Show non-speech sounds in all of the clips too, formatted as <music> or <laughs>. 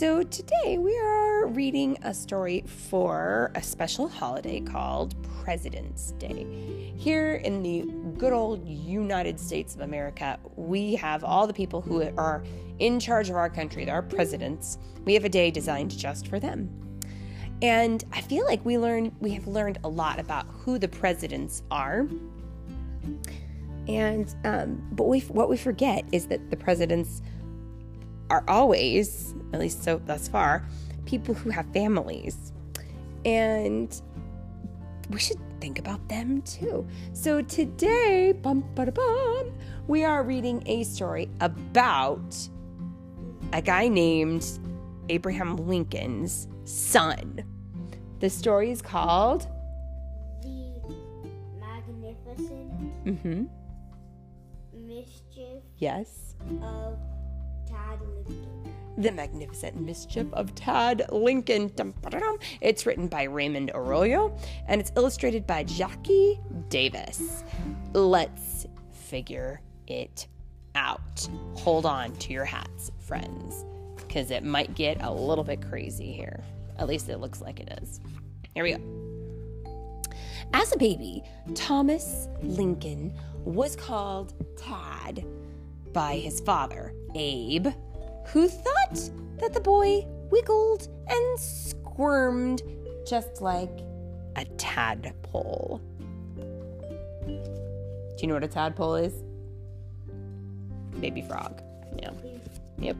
So today we are reading a story for a special holiday called President's Day. Here in the good old United States of America, we have all the people who are in charge of our country, our presidents. We have a day designed just for them. And I feel like we learn we have learned a lot about who the presidents are. And um, but we what we forget is that the presidents are always, at least so thus far, people who have families. And we should think about them too. So today, bum, bum, we are reading a story about a guy named Abraham Lincoln's son. The story is called The Magnificent mm-hmm, Mischief Yes. of Tad Lincoln. The Magnificent Mischief of Tad Lincoln. It's written by Raymond Arroyo and it's illustrated by Jackie Davis. Let's figure it out. Hold on to your hats, friends, because it might get a little bit crazy here. At least it looks like it is. Here we go. As a baby, Thomas Lincoln was called Tad by his father, Abe, who thought that the boy wiggled and squirmed just like a tadpole. Do you know what a tadpole is? Baby frog. Yeah. Yep.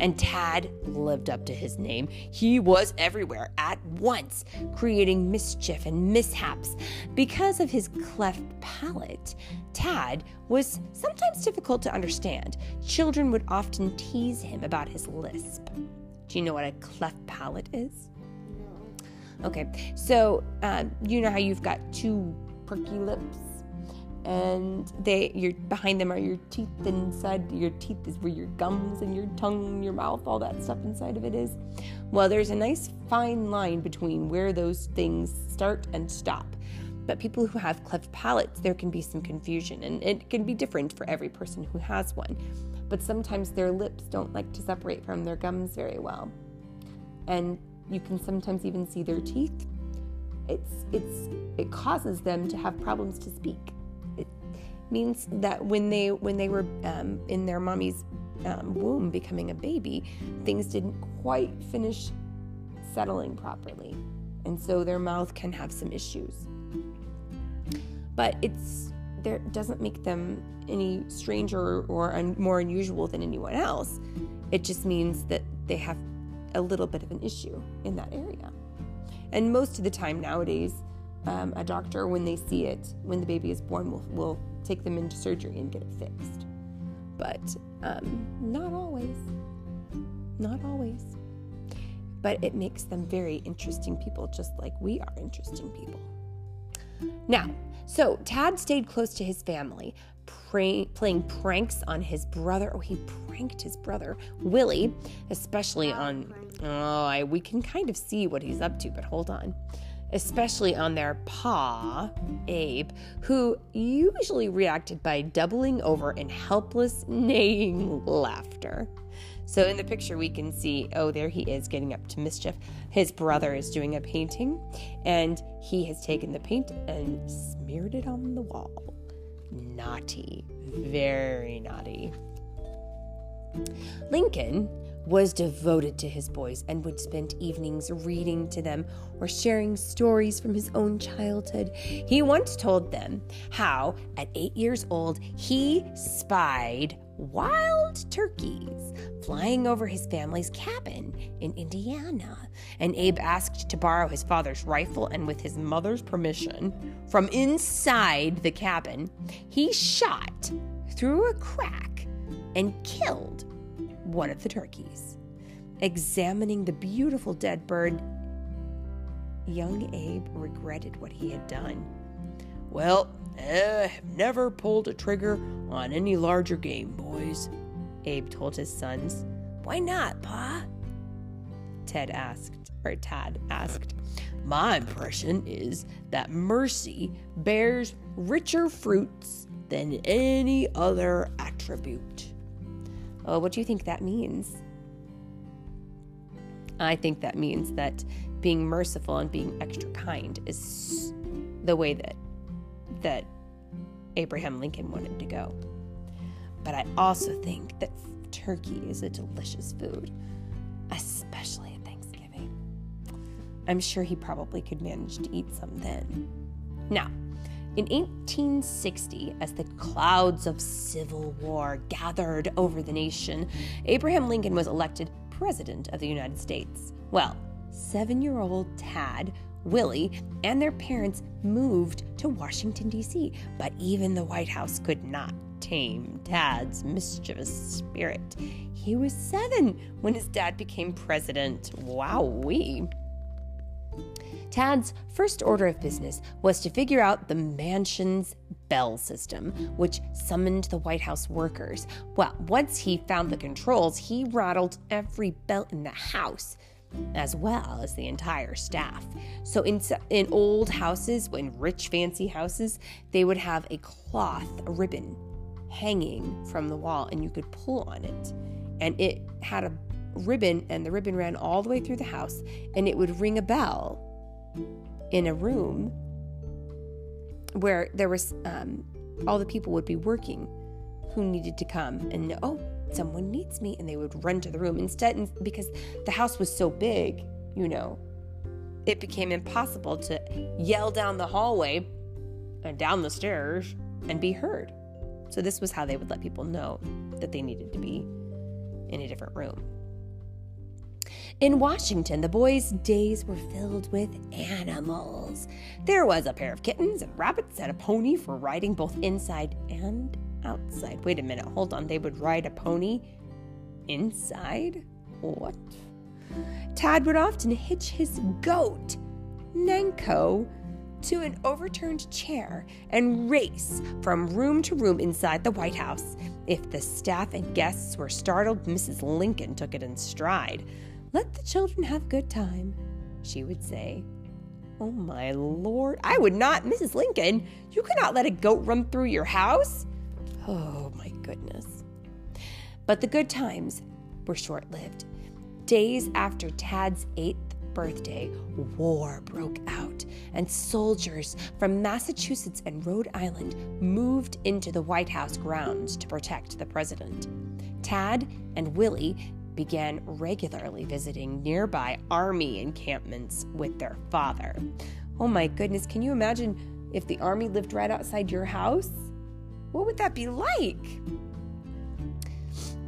And Tad lived up to his name. He was everywhere at once, creating mischief and mishaps. Because of his cleft palate, Tad was sometimes difficult to understand. Children would often tease him about his lisp. Do you know what a cleft palate is? No. Okay, so um, you know how you've got two perky lips, and they your behind them are your teeth, inside your teeth is where your gums and your tongue, your mouth, all that stuff inside of it is. Well, there's a nice fine line between where those things start and stop. But people who have cleft palates, there can be some confusion, and it can be different for every person who has one. But sometimes their lips don't like to separate from their gums very well and you can sometimes even see their teeth. It's it's it causes them to have problems to speak. Means that when they when they were um, in their mommy's um, womb becoming a baby, things didn't quite finish settling properly, and so their mouth can have some issues. But it's there doesn't make them any stranger or un, more unusual than anyone else. It just means that they have a little bit of an issue in that area. And most of the time nowadays, um, a doctor, when they see it, when the baby is born, will, will take them into surgery and get it fixed. But um, not always. Not always. But it makes them very interesting people, just like we are interesting people. Now, so Tad stayed close to his family, pray, playing pranks on his brother. Oh, he pranked his brother, Willie, especially on. Oh, I, we can kind of see what he's up to, but hold on. Especially on their pa, Abe, who usually reacted by doubling over in helpless, neighing laughter. So in the picture, we can see, oh, there he is getting up to mischief. His brother is doing a painting, and he has taken the paint and smeared it on the wall. Naughty, very naughty. Lincoln was devoted to his boys and would spend evenings reading to them or sharing stories from his own childhood. He once told them how, at eight years old, he spied wild turkeys flying over his family's cabin in Indiana. And Abe asked to borrow his father's rifle, and with his mother's permission, from inside the cabin, he shot through a crack and killed one of the turkeys. Examining the beautiful dead bird, young Abe regretted what he had done. Well, I have never pulled a trigger on any larger game, boys, Abe told his sons. Why not, Pa? Ted asked, or Tad asked. My impression is that mercy bears richer fruits than any other attribute. Oh, what do you think that means? I think that means that being merciful and being extra kind is the way that that Abraham Lincoln wanted to go. But I also think that turkey is a delicious food, especially at Thanksgiving. I'm sure he probably could manage to eat some then. Now, in 1860, as the clouds of civil war gathered over the nation, Abraham Lincoln was elected President of the United States. Well, seven year old Tad, Willie, and their parents moved to Washington, D.C., but even the White House could not tame Tad's mischievous spirit. He was seven when his dad became president. Wowee. Tad's first order of business was to figure out the mansion's bell system, which summoned the White House workers. Well, once he found the controls, he rattled every bell in the house as well as the entire staff. So in in old houses, in rich fancy houses, they would have a cloth, a ribbon hanging from the wall and you could pull on it. And it had a ribbon and the ribbon ran all the way through the house and it would ring a bell in a room where there was um, all the people would be working who needed to come and oh, someone needs me, and they would run to the room. Instead, because the house was so big, you know, it became impossible to yell down the hallway and down the stairs and be heard. So, this was how they would let people know that they needed to be in a different room. In Washington, the boys' days were filled with animals. There was a pair of kittens and rabbits and a pony for riding both inside and outside. Wait a minute, hold on. They would ride a pony inside? What? Tad would often hitch his goat, Nanko, to an overturned chair and race from room to room inside the White House. If the staff and guests were startled, Mrs. Lincoln took it in stride. Let the children have a good time, she would say. Oh my lord, I would not, Mrs. Lincoln, you cannot let a goat run through your house. Oh my goodness. But the good times were short lived. Days after Tad's eighth birthday, war broke out, and soldiers from Massachusetts and Rhode Island moved into the White House grounds to protect the president. Tad and Willie began regularly visiting nearby army encampments with their father. Oh my goodness, can you imagine if the army lived right outside your house? What would that be like?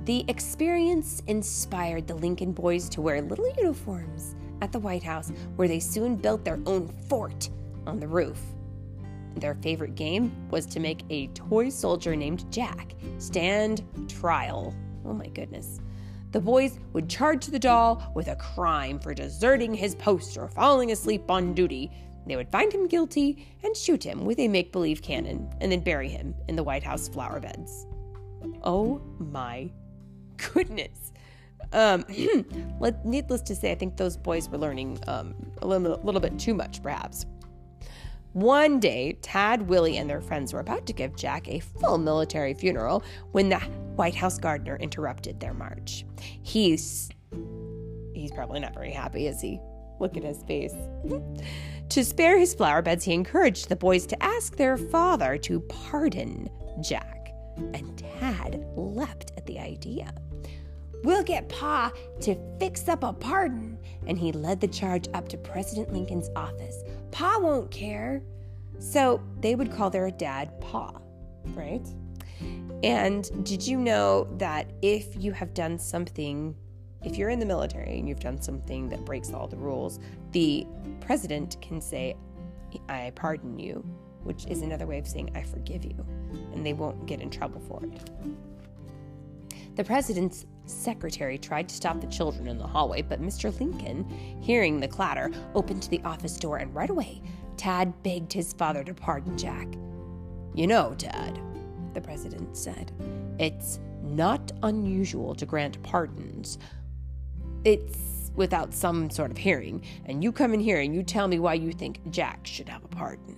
The experience inspired the Lincoln boys to wear little uniforms at the White House, where they soon built their own fort on the roof. Their favorite game was to make a toy soldier named Jack stand trial. Oh my goodness. The boys would charge the doll with a crime for deserting his post or falling asleep on duty, they would find him guilty and shoot him with a make believe cannon and then bury him in the White House flower beds. Oh my goodness. Um, <clears throat> needless to say, I think those boys were learning um, a little, a little bit too much, perhaps. One day, Tad, Willie, and their friends were about to give Jack a full military funeral when the White House gardener interrupted their march. He's he's probably not very happy, is he? Look at his face. <laughs> To spare his flower beds, he encouraged the boys to ask their father to pardon Jack. And Tad leapt at the idea. We'll get Pa to fix up a pardon. And he led the charge up to President Lincoln's office. Pa won't care. So they would call their dad Pa, right? And did you know that if you have done something if you're in the military and you've done something that breaks all the rules, the president can say, I pardon you, which is another way of saying, I forgive you, and they won't get in trouble for it. The president's secretary tried to stop the children in the hallway, but Mr. Lincoln, hearing the clatter, opened the office door, and right away, Tad begged his father to pardon Jack. You know, Tad, the president said, it's not unusual to grant pardons it's without some sort of hearing, and you come in here and you tell me why you think Jack should have a pardon.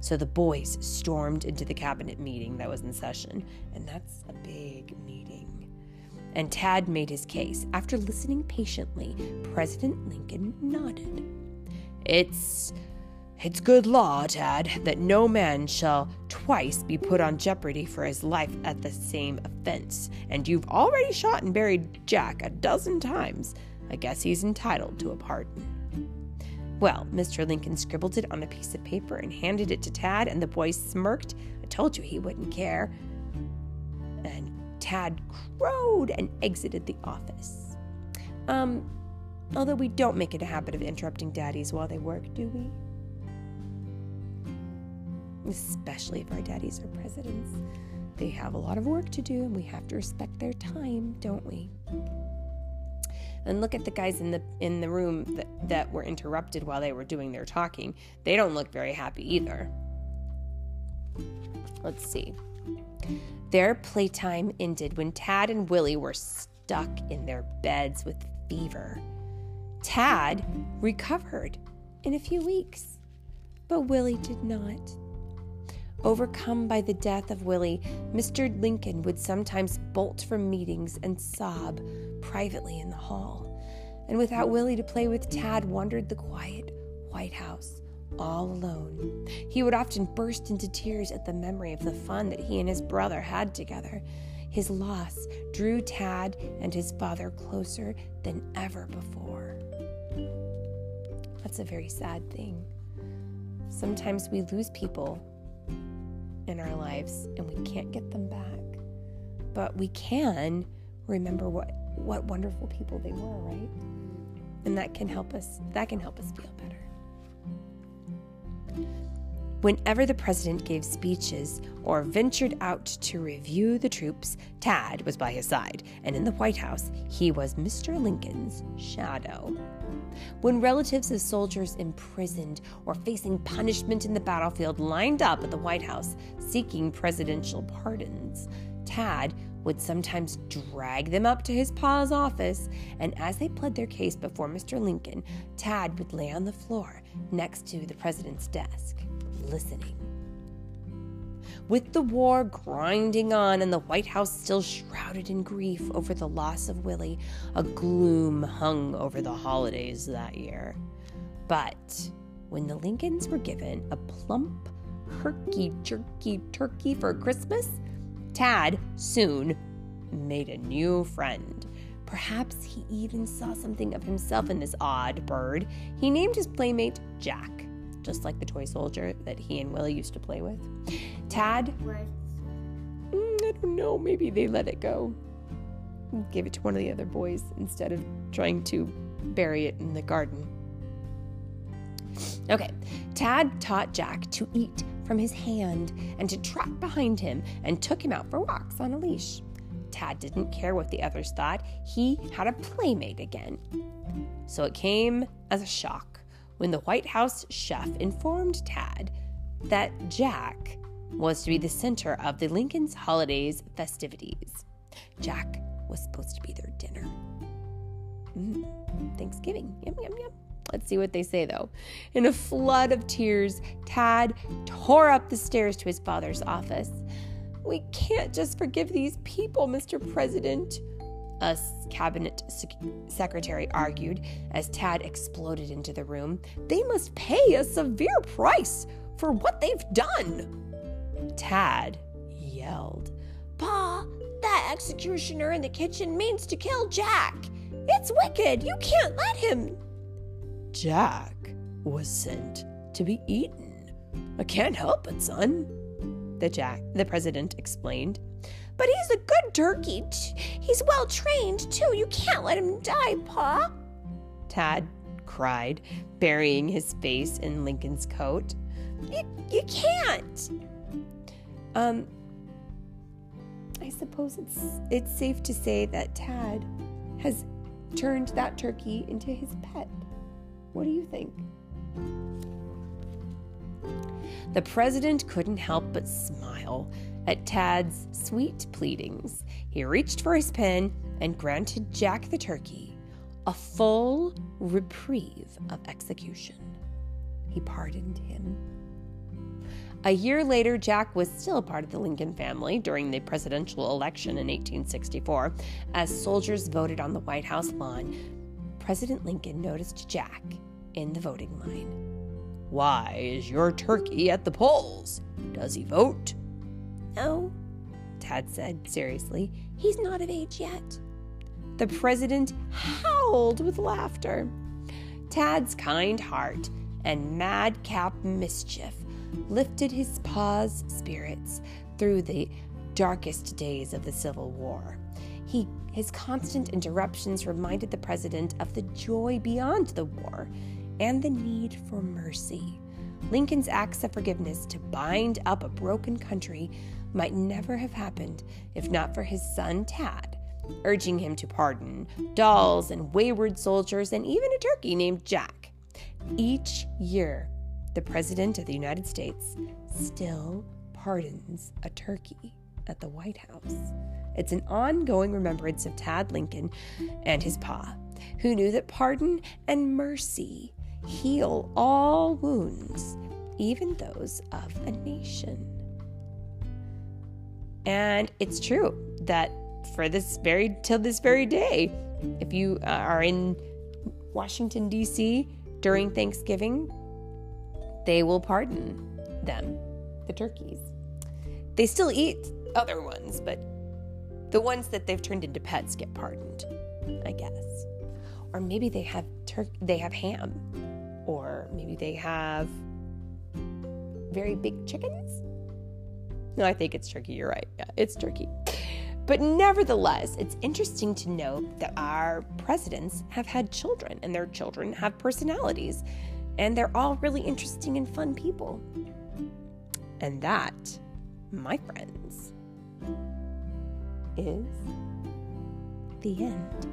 So the boys stormed into the cabinet meeting that was in session, and that's a big meeting. And Tad made his case. After listening patiently, President Lincoln nodded. It's it's good law, Tad, that no man shall twice be put on jeopardy for his life at the same offense. And you've already shot and buried Jack a dozen times. I guess he's entitled to a pardon. Well, Mr. Lincoln scribbled it on a piece of paper and handed it to Tad, and the boy smirked. I told you he wouldn't care. And Tad crowed and exited the office. Um, although we don't make it a habit of interrupting daddies while they work, do we? especially if our daddies are presidents. They have a lot of work to do and we have to respect their time, don't we? And look at the guys in the in the room that, that were interrupted while they were doing their talking. They don't look very happy either. Let's see. Their playtime ended when Tad and Willie were stuck in their beds with fever. Tad recovered in a few weeks, but Willie did not. Overcome by the death of Willie, Mr. Lincoln would sometimes bolt from meetings and sob privately in the hall. And without Willie to play with, Tad wandered the quiet White House all alone. He would often burst into tears at the memory of the fun that he and his brother had together. His loss drew Tad and his father closer than ever before. That's a very sad thing. Sometimes we lose people in our lives and we can't get them back. But we can remember what what wonderful people they were, right? And that can help us that can help us feel better. Whenever the president gave speeches or ventured out to review the troops, Tad was by his side, and in the White House, he was Mr. Lincoln's shadow. When relatives of soldiers imprisoned or facing punishment in the battlefield lined up at the White House seeking presidential pardons, Tad would sometimes drag them up to his pa's office, and as they pled their case before Mr. Lincoln, Tad would lay on the floor next to the president's desk, listening. With the war grinding on and the White House still shrouded in grief over the loss of Willie, a gloom hung over the holidays that year. But when the Lincolns were given a plump, herky jerky turkey for Christmas, Tad soon made a new friend. Perhaps he even saw something of himself in this odd bird. He named his playmate Jack just like the toy soldier that he and Willie used to play with. Tad, mm, I don't know, maybe they let it go. Gave it to one of the other boys instead of trying to bury it in the garden. Okay, Tad taught Jack to eat from his hand and to trot behind him and took him out for walks on a leash. Tad didn't care what the others thought, he had a playmate again. So it came as a shock when the White House chef informed Tad that Jack was to be the center of the Lincoln's holidays festivities. Jack was supposed to be their dinner. Mm, Thanksgiving. Yum, yum, yum. Let's see what they say though. In a flood of tears, Tad tore up the stairs to his father's office. We can't just forgive these people, Mr. President a cabinet sec- secretary argued as Tad exploded into the room. They must pay a severe price for what they've done. Tad yelled, Pa, that executioner in the kitchen means to kill Jack. It's wicked. You can't let him. Jack was sent to be eaten. I can't help it, son. The Jack, the president explained. But he's a good turkey. He's well trained, too. You can't let him die, Pa. Tad cried, burying his face in Lincoln's coat. You, you can't. Um, I suppose it's it's safe to say that Tad has turned that turkey into his pet. What do you think? The president couldn't help but smile at Tad's sweet pleadings, he reached for his pen and granted Jack the turkey a full reprieve of execution. He pardoned him. A year later, Jack was still a part of the Lincoln family during the presidential election in 1864. As soldiers voted on the White House lawn, President Lincoln noticed Jack in the voting line. Why is your turkey at the polls? Does he vote? No, Tad said seriously. He's not of age yet. The president howled with laughter. Tad's kind heart and madcap mischief lifted his pa's spirits through the darkest days of the Civil War. He, his constant interruptions reminded the president of the joy beyond the war and the need for mercy. Lincoln's acts of forgiveness to bind up a broken country might never have happened if not for his son Tad, urging him to pardon dolls and wayward soldiers and even a turkey named Jack. Each year, the President of the United States still pardons a turkey at the White House. It's an ongoing remembrance of Tad Lincoln and his pa, who knew that pardon and mercy heal all wounds, even those of a nation. And it's true that for this very till this very day, if you uh, are in Washington D.C. during Thanksgiving, they will pardon them, the turkeys. They still eat other ones, but the ones that they've turned into pets get pardoned, I guess. Or maybe they have tur- they have ham, or maybe they have very big chickens. No, I think it's turkey. You're right. Yeah, it's turkey. But nevertheless, it's interesting to note that our presidents have had children, and their children have personalities, and they're all really interesting and fun people. And that, my friends, is the end.